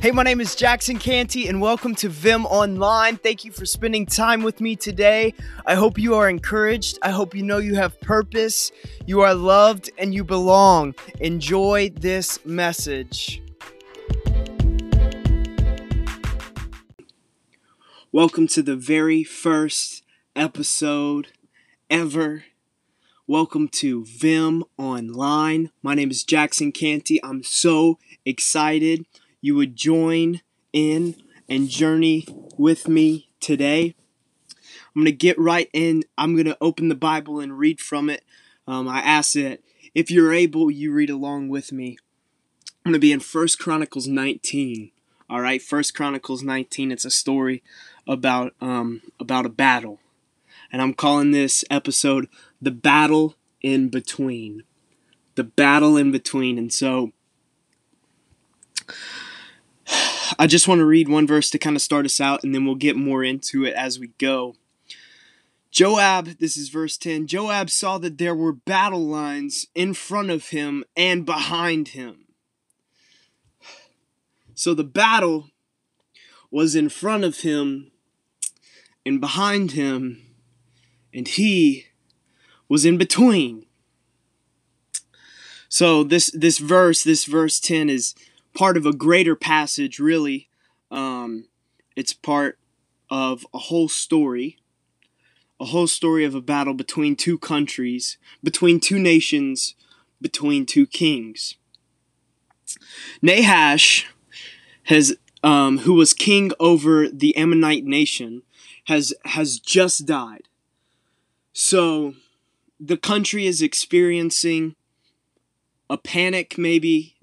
Hey, my name is Jackson Canty, and welcome to Vim Online. Thank you for spending time with me today. I hope you are encouraged. I hope you know you have purpose, you are loved, and you belong. Enjoy this message. Welcome to the very first episode ever. Welcome to Vim Online. My name is Jackson Canty. I'm so excited you would join in and journey with me today. I'm going to get right in. I'm going to open the Bible and read from it. Um, I ask that if you're able, you read along with me. I'm going to be in First Chronicles 19. All right, First Chronicles 19. It's a story about um, about a battle, and I'm calling this episode "The Battle in Between." The battle in between, and so I just want to read one verse to kind of start us out, and then we'll get more into it as we go. Joab, this is verse 10 Joab saw that there were battle lines in front of him and behind him. So the battle was in front of him and behind him, and he was in between. So this this verse, this verse 10 is part of a greater passage, really. Um, it's part of a whole story, a whole story of a battle between two countries, between two nations, between two kings. Nahash has, um, who was king over the Ammonite nation, has has just died. So, the country is experiencing a panic, maybe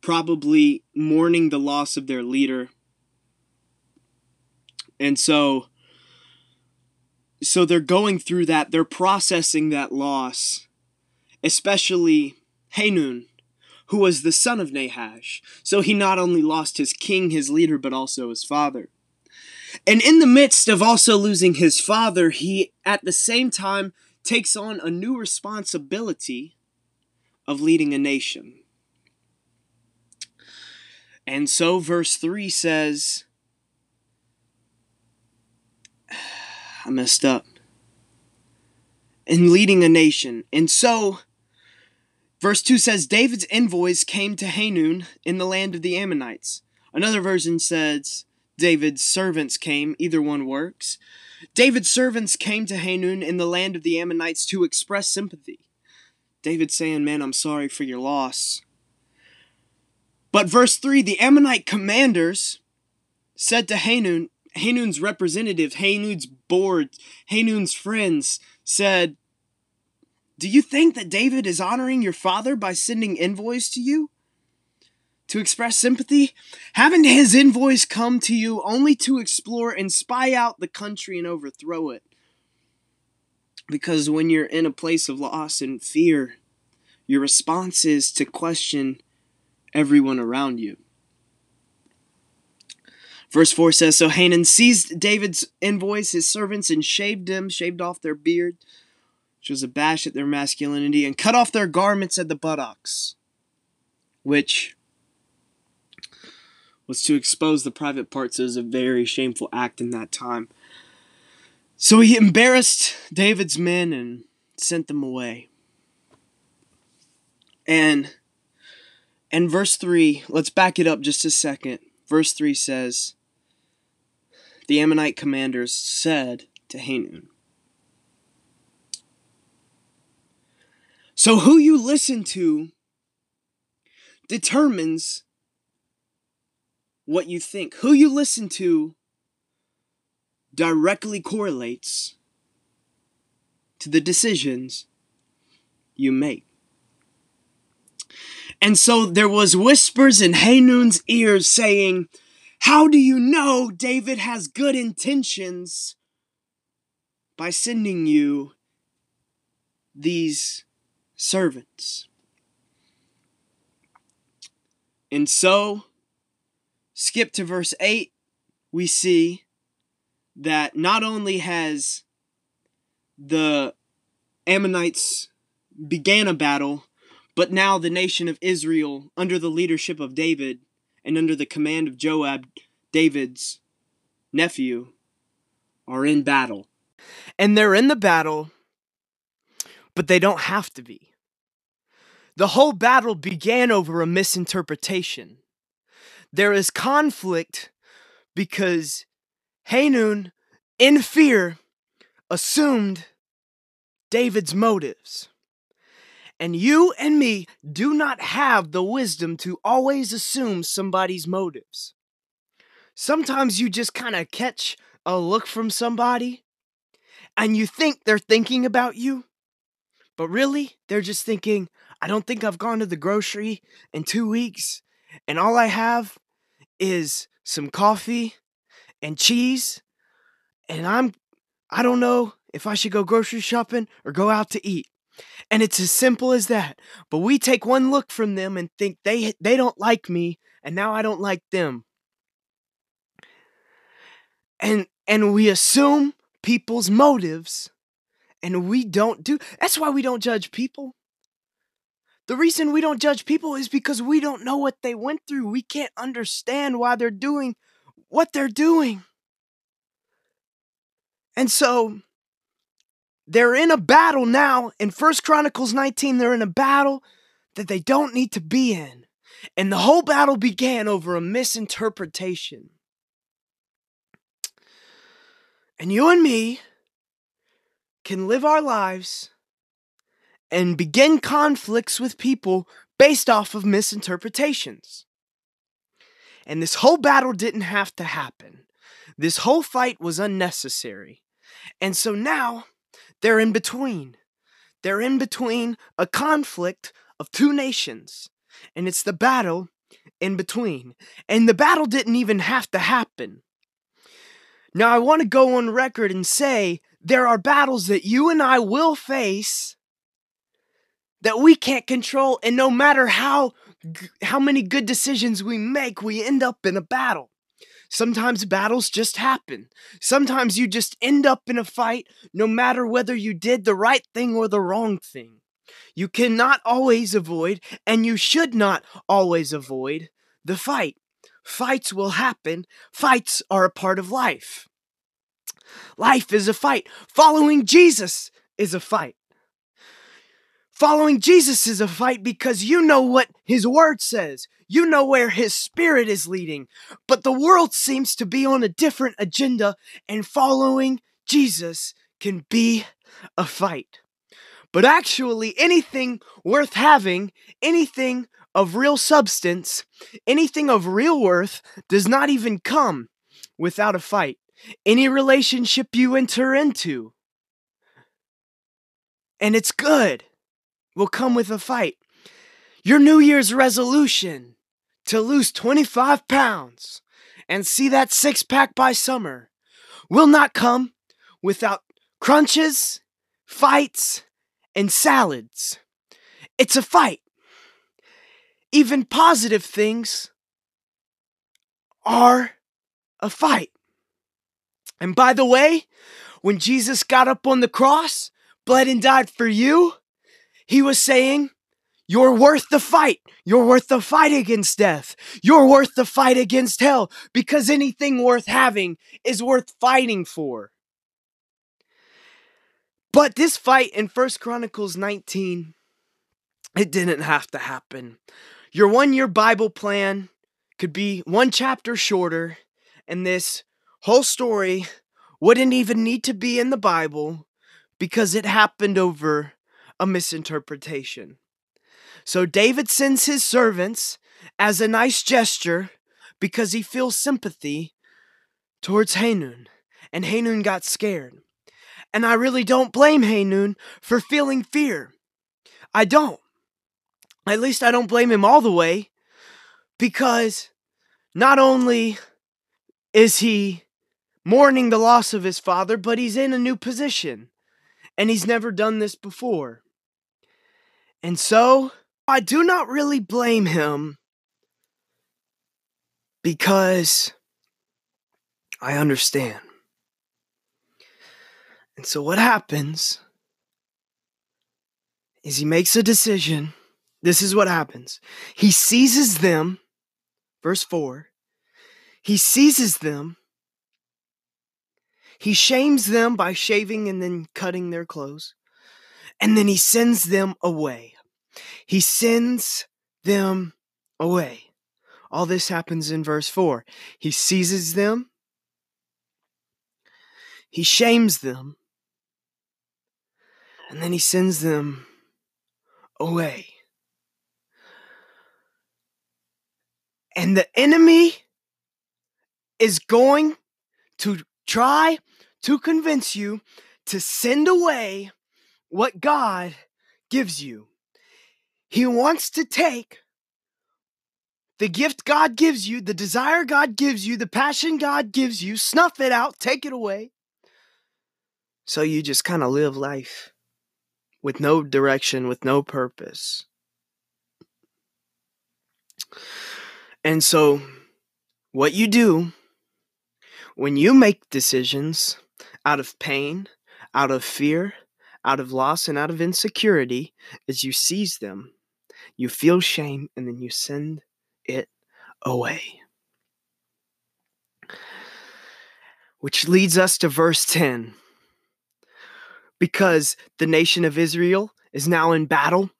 probably mourning the loss of their leader. And so so they're going through that, they're processing that loss, especially Hanun, who was the son of Nahash. So he not only lost his king, his leader, but also his father. And in the midst of also losing his father, he at the same time takes on a new responsibility of leading a nation. And so, verse 3 says, I messed up. In leading a nation. And so, verse 2 says, David's envoys came to Hanun in the land of the Ammonites. Another version says, David's servants came. Either one works. David's servants came to Hanun in the land of the Ammonites to express sympathy. David saying, Man, I'm sorry for your loss. But verse 3 the Ammonite commanders said to Hanun, Hanun's representative, Hanun's board, Hanun's friends said, Do you think that David is honoring your father by sending envoys to you? To express sympathy? Haven't his envoys come to you only to explore and spy out the country and overthrow it? Because when you're in a place of loss and fear, your response is to question everyone around you. Verse 4 says So Hanun seized David's envoys, his servants, and shaved them, shaved off their beard, which was a bash at their masculinity, and cut off their garments at the buttocks, which was to expose the private parts. Was a very shameful act in that time. So he embarrassed David's men and sent them away. And and verse 3, let's back it up just a second. Verse 3 says, The Ammonite commanders said to Hanun, So who you listen to determines what you think. Who you listen to directly correlates to the decisions you make. And so there was whispers in Hanun's ears saying, How do you know David has good intentions? By sending you these servants. And so, skip to verse 8, we see that not only has the Ammonites began a battle, but now the nation of Israel, under the leadership of David and under the command of Joab, David's nephew, are in battle. And they're in the battle, but they don't have to be. The whole battle began over a misinterpretation. There is conflict because Hanun, in fear, assumed David's motives. And you and me do not have the wisdom to always assume somebody's motives. Sometimes you just kind of catch a look from somebody and you think they're thinking about you, but really they're just thinking, I don't think I've gone to the grocery in two weeks, and all I have is some coffee and cheese, and I'm, I don't know if I should go grocery shopping or go out to eat. And it's as simple as that. But we take one look from them and think they they don't like me and now I don't like them. And and we assume people's motives and we don't do That's why we don't judge people. The reason we don't judge people is because we don't know what they went through. We can't understand why they're doing what they're doing. And so they're in a battle now in First Chronicles 19. They're in a battle that they don't need to be in. And the whole battle began over a misinterpretation. And you and me can live our lives and begin conflicts with people based off of misinterpretations. And this whole battle didn't have to happen. This whole fight was unnecessary. And so now they're in between. They're in between a conflict of two nations, and it's the battle in between. And the battle didn't even have to happen. Now, I want to go on record and say there are battles that you and I will face that we can't control, and no matter how how many good decisions we make, we end up in a battle. Sometimes battles just happen. Sometimes you just end up in a fight no matter whether you did the right thing or the wrong thing. You cannot always avoid, and you should not always avoid, the fight. Fights will happen. Fights are a part of life. Life is a fight. Following Jesus is a fight. Following Jesus is a fight because you know what his word says. You know where his spirit is leading. But the world seems to be on a different agenda, and following Jesus can be a fight. But actually, anything worth having, anything of real substance, anything of real worth, does not even come without a fight. Any relationship you enter into, and it's good will come with a fight. Your New Year's resolution to lose 25 pounds and see that six pack by summer will not come without crunches, fights, and salads. It's a fight. Even positive things are a fight. And by the way, when Jesus got up on the cross, bled and died for you, he was saying, You're worth the fight. You're worth the fight against death. You're worth the fight against hell because anything worth having is worth fighting for. But this fight in First Chronicles 19, it didn't have to happen. Your one year Bible plan could be one chapter shorter, and this whole story wouldn't even need to be in the Bible because it happened over a misinterpretation. So David sends his servants as a nice gesture because he feels sympathy towards Hanun. And Hanun got scared. And I really don't blame Hanun for feeling fear. I don't. At least I don't blame him all the way because not only is he mourning the loss of his father, but he's in a new position and he's never done this before. And so, I do not really blame him because I understand. And so, what happens is he makes a decision. This is what happens he seizes them verse 4, he seizes them. He shames them by shaving and then cutting their clothes. And then he sends them away. He sends them away. All this happens in verse 4. He seizes them, he shames them, and then he sends them away. And the enemy is going to try to convince you to send away what God gives you. He wants to take the gift God gives you, the desire God gives you, the passion God gives you, snuff it out, take it away. So you just kind of live life with no direction, with no purpose. And so, what you do when you make decisions out of pain, out of fear, out of loss, and out of insecurity as you seize them, you feel shame, and then you send it away. Which leads us to verse 10. Because the nation of Israel is now in battle.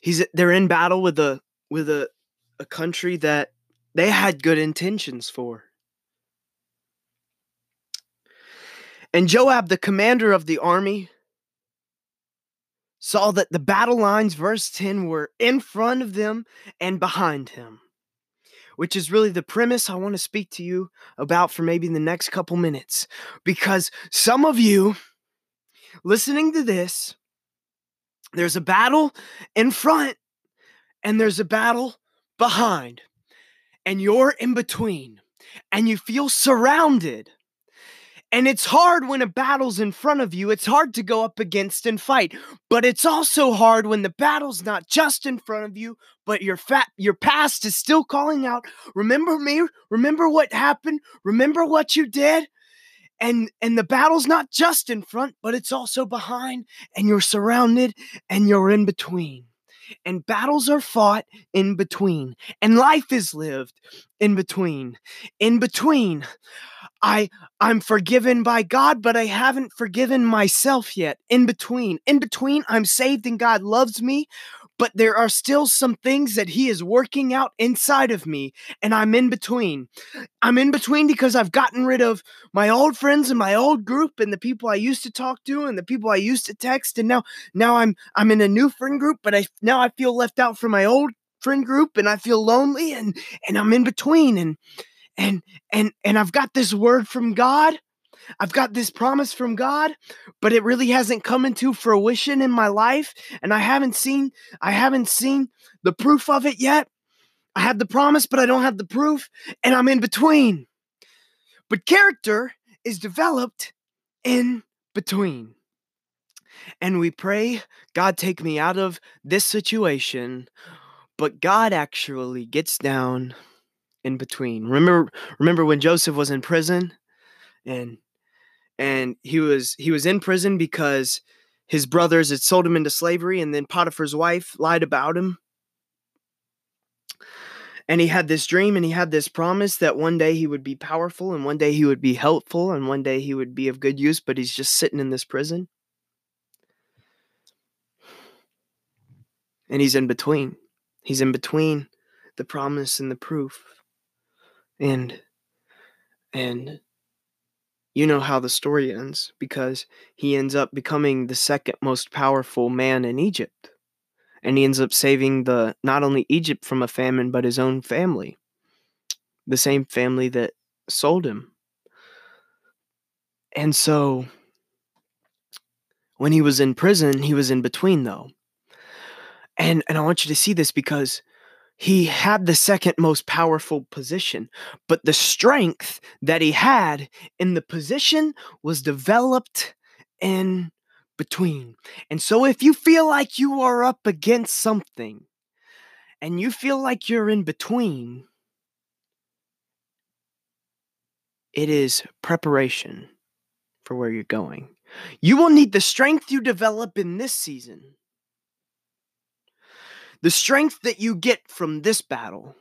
He's they're in battle with a with a, a country that they had good intentions for. And Joab, the commander of the army, saw that the battle lines, verse 10, were in front of them and behind him, which is really the premise I want to speak to you about for maybe the next couple minutes. Because some of you listening to this, there's a battle in front and there's a battle behind, and you're in between, and you feel surrounded and it's hard when a battle's in front of you. It's hard to go up against and fight. But it's also hard when the battle's not just in front of you, but your fat your past is still calling out, "Remember me? Remember what happened? Remember what you did?" And and the battle's not just in front, but it's also behind and you're surrounded and you're in between. And battles are fought in between. And life is lived in between. In between I I'm forgiven by God, but I haven't forgiven myself yet. In between, in between, I'm saved and God loves me, but there are still some things that He is working out inside of me, and I'm in between. I'm in between because I've gotten rid of my old friends and my old group and the people I used to talk to and the people I used to text, and now now I'm I'm in a new friend group, but I now I feel left out from my old friend group and I feel lonely and and I'm in between and and and and I've got this word from God. I've got this promise from God, but it really hasn't come into fruition in my life and I haven't seen I haven't seen the proof of it yet. I have the promise but I don't have the proof and I'm in between. But character is developed in between. And we pray, God, take me out of this situation. But God actually gets down in between. Remember remember when Joseph was in prison and and he was he was in prison because his brothers had sold him into slavery and then Potiphar's wife lied about him. And he had this dream and he had this promise that one day he would be powerful and one day he would be helpful and one day he would be of good use, but he's just sitting in this prison. And he's in between. He's in between the promise and the proof and and you know how the story ends because he ends up becoming the second most powerful man in Egypt and he ends up saving the not only Egypt from a famine but his own family the same family that sold him. And so when he was in prison he was in between though. And and I want you to see this because he had the second most powerful position, but the strength that he had in the position was developed in between. And so, if you feel like you are up against something and you feel like you're in between, it is preparation for where you're going. You will need the strength you develop in this season the strength that you get from this battle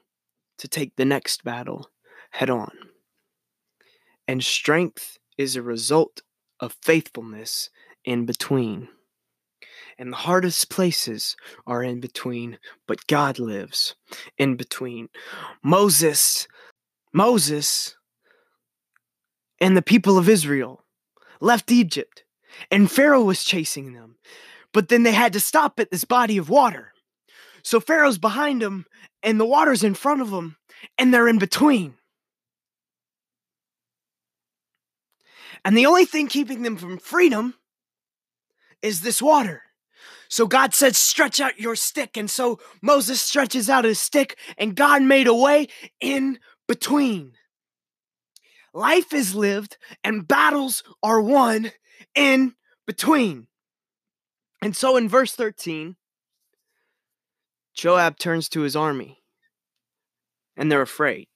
to take the next battle head on. And strength is a result of faithfulness in between. And the hardest places are in between, but God lives in between. Moses, Moses, and the people of Israel left Egypt, and Pharaoh was chasing them. But then they had to stop at this body of water. So Pharaoh's behind them, and the water's in front of them, and they're in between. And the only thing keeping them from freedom is this water. So God said, Stretch out your stick. And so Moses stretches out his stick, and God made a way in between. Life is lived, and battles are won in between. And so in verse 13, Joab turns to his army, and they're afraid.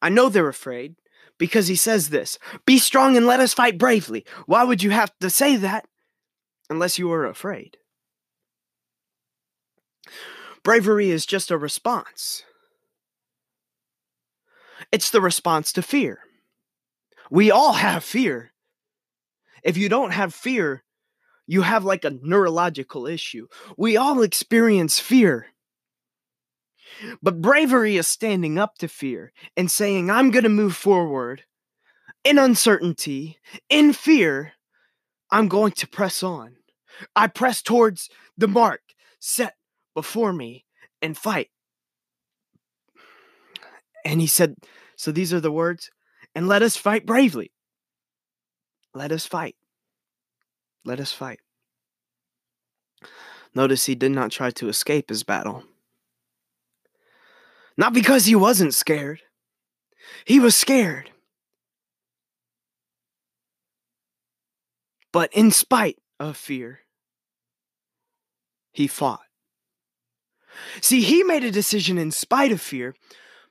I know they're afraid because he says this Be strong and let us fight bravely. Why would you have to say that unless you were afraid? Bravery is just a response. It's the response to fear. We all have fear. If you don't have fear, you have like a neurological issue. We all experience fear. But bravery is standing up to fear and saying, I'm going to move forward in uncertainty, in fear. I'm going to press on. I press towards the mark set before me and fight. And he said, So these are the words, and let us fight bravely. Let us fight. Let us fight. Notice he did not try to escape his battle. Not because he wasn't scared, he was scared. But in spite of fear, he fought. See, he made a decision in spite of fear,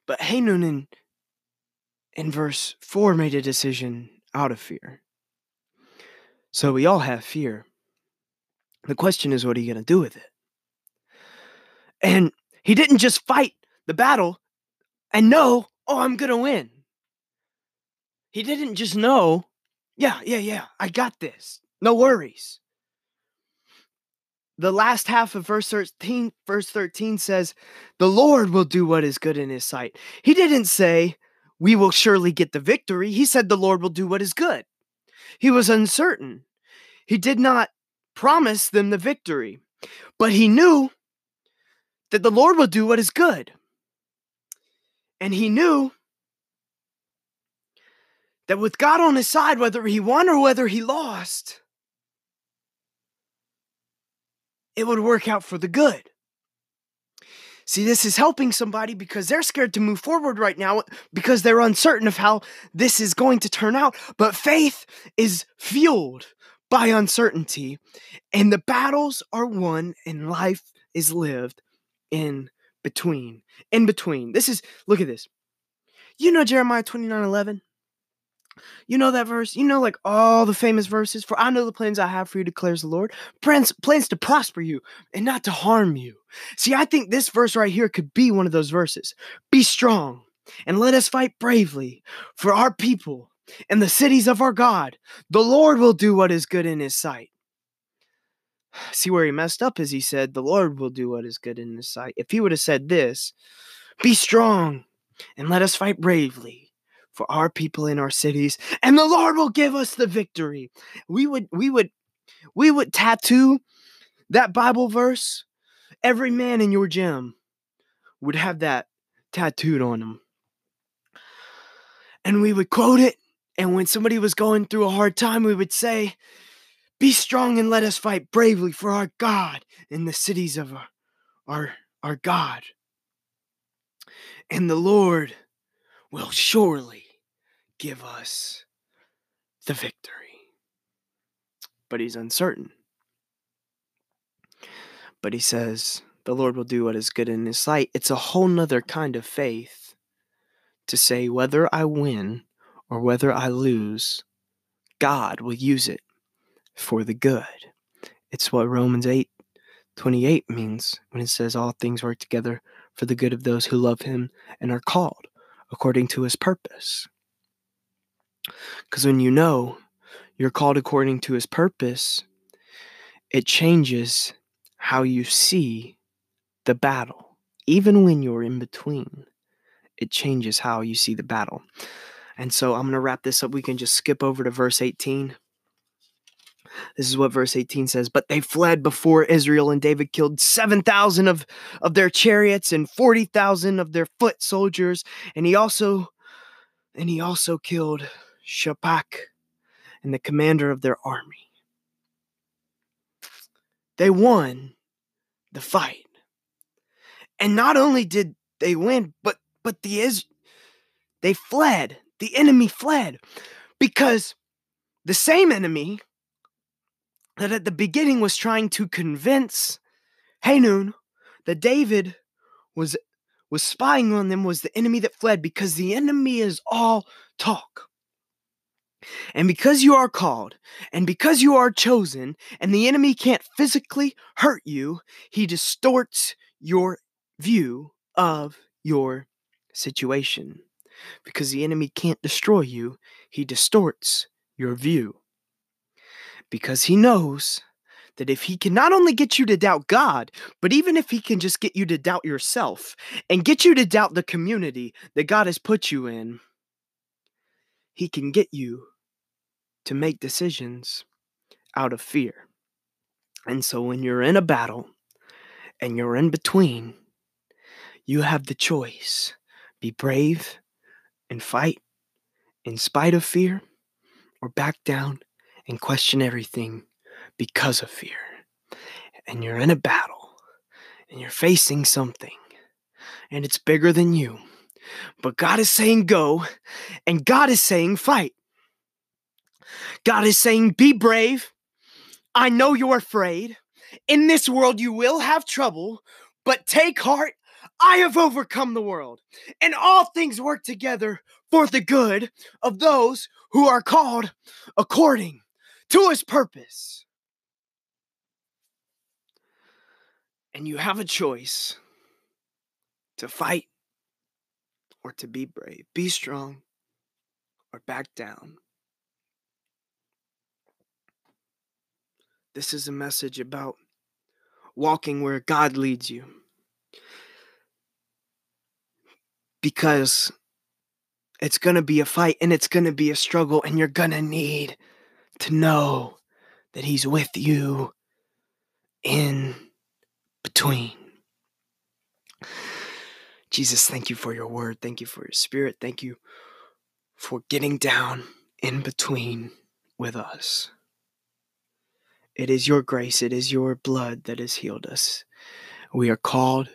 but Hanun in, in verse 4 made a decision out of fear. So we all have fear. The question is, what are you going to do with it? And he didn't just fight the battle and know, oh, I'm going to win. He didn't just know, yeah, yeah, yeah, I got this. No worries. The last half of verse 13, verse 13 says, The Lord will do what is good in his sight. He didn't say, We will surely get the victory. He said, The Lord will do what is good. He was uncertain. He did not promise them the victory, but he knew that the Lord will do what is good. And he knew that with God on his side, whether he won or whether he lost, it would work out for the good. See, this is helping somebody because they're scared to move forward right now because they're uncertain of how this is going to turn out. But faith is fueled by uncertainty, and the battles are won, and life is lived in between. In between. This is, look at this. You know Jeremiah 29 11? You know that verse? You know, like all the famous verses. For I know the plans I have for you, declares the Lord. Plans, plans to prosper you and not to harm you. See, I think this verse right here could be one of those verses. Be strong and let us fight bravely for our people and the cities of our God. The Lord will do what is good in his sight. See where he messed up is he said, The Lord will do what is good in his sight. If he would have said this, Be strong and let us fight bravely for our people in our cities, and the Lord will give us the victory. We would, we would, we would tattoo that Bible verse. Every man in your gym would have that tattooed on them. And we would quote it. And when somebody was going through a hard time, we would say, Be strong and let us fight bravely for our God in the cities of our, our, our God. And the Lord will surely give us the victory. But he's uncertain. But he says, the Lord will do what is good in his sight. It's a whole nother kind of faith to say whether I win or whether I lose, God will use it for the good. It's what Romans 8 28 means when it says all things work together for the good of those who love him and are called according to his purpose. Because when you know you're called according to his purpose, it changes how you see the battle. Even when you're in between, it changes how you see the battle. And so I'm going to wrap this up. We can just skip over to verse 18. This is what verse 18 says. But they fled before Israel, and David killed 7,000 of, of their chariots and 40,000 of their foot soldiers. And he also and he also killed Shophach and the commander of their army. They won the fight. And not only did they win, but but the is they fled. The enemy fled because the same enemy that at the beginning was trying to convince Hanun that David was was spying on them was the enemy that fled because the enemy is all talk. And because you are called, and because you are chosen, and the enemy can't physically hurt you, he distorts your view of your situation. Because the enemy can't destroy you, he distorts your view. Because he knows that if he can not only get you to doubt God, but even if he can just get you to doubt yourself and get you to doubt the community that God has put you in, he can get you to make decisions out of fear. And so when you're in a battle and you're in between, you have the choice be brave and fight in spite of fear, or back down and question everything because of fear. And you're in a battle and you're facing something, and it's bigger than you. But God is saying go, and God is saying fight. God is saying, Be brave. I know you're afraid. In this world, you will have trouble, but take heart. I have overcome the world, and all things work together for the good of those who are called according to his purpose. And you have a choice to fight or to be brave, be strong or back down. This is a message about walking where God leads you. Because it's going to be a fight and it's going to be a struggle, and you're going to need to know that He's with you in between. Jesus, thank you for your word. Thank you for your spirit. Thank you for getting down in between with us. It is your grace, it is your blood that has healed us. We are called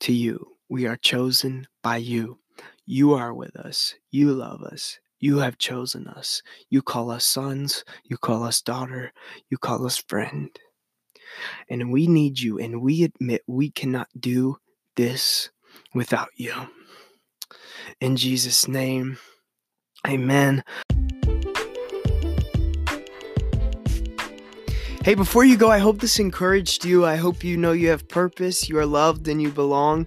to you, we are chosen by you. You are with us, you love us, you have chosen us. You call us sons, you call us daughter, you call us friend. And we need you, and we admit we cannot do this without you. In Jesus' name, amen. Hey, before you go, I hope this encouraged you. I hope you know you have purpose, you are loved, and you belong.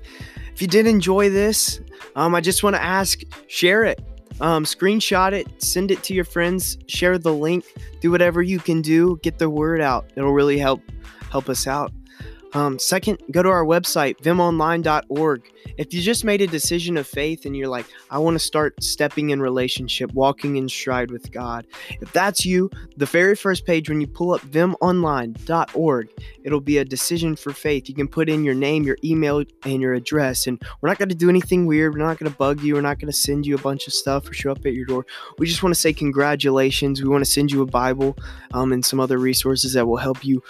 If you did enjoy this, um, I just want to ask share it, um, screenshot it, send it to your friends, share the link, do whatever you can do, get the word out. It'll really help help us out. Um, second, go to our website, vimonline.org. If you just made a decision of faith and you're like, I want to start stepping in relationship, walking in stride with God, if that's you, the very first page when you pull up vimonline.org, it'll be a decision for faith. You can put in your name, your email, and your address. And we're not going to do anything weird. We're not going to bug you. We're not going to send you a bunch of stuff or show up at your door. We just want to say congratulations. We want to send you a Bible um, and some other resources that will help you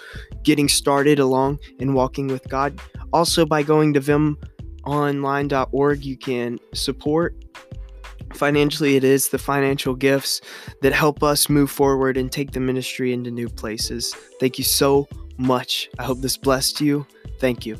getting started along and walking with God. Also, by going to vimonline.org, you can support. Financially it is the financial gifts that help us move forward and take the ministry into new places. Thank you so much. I hope this blessed you. Thank you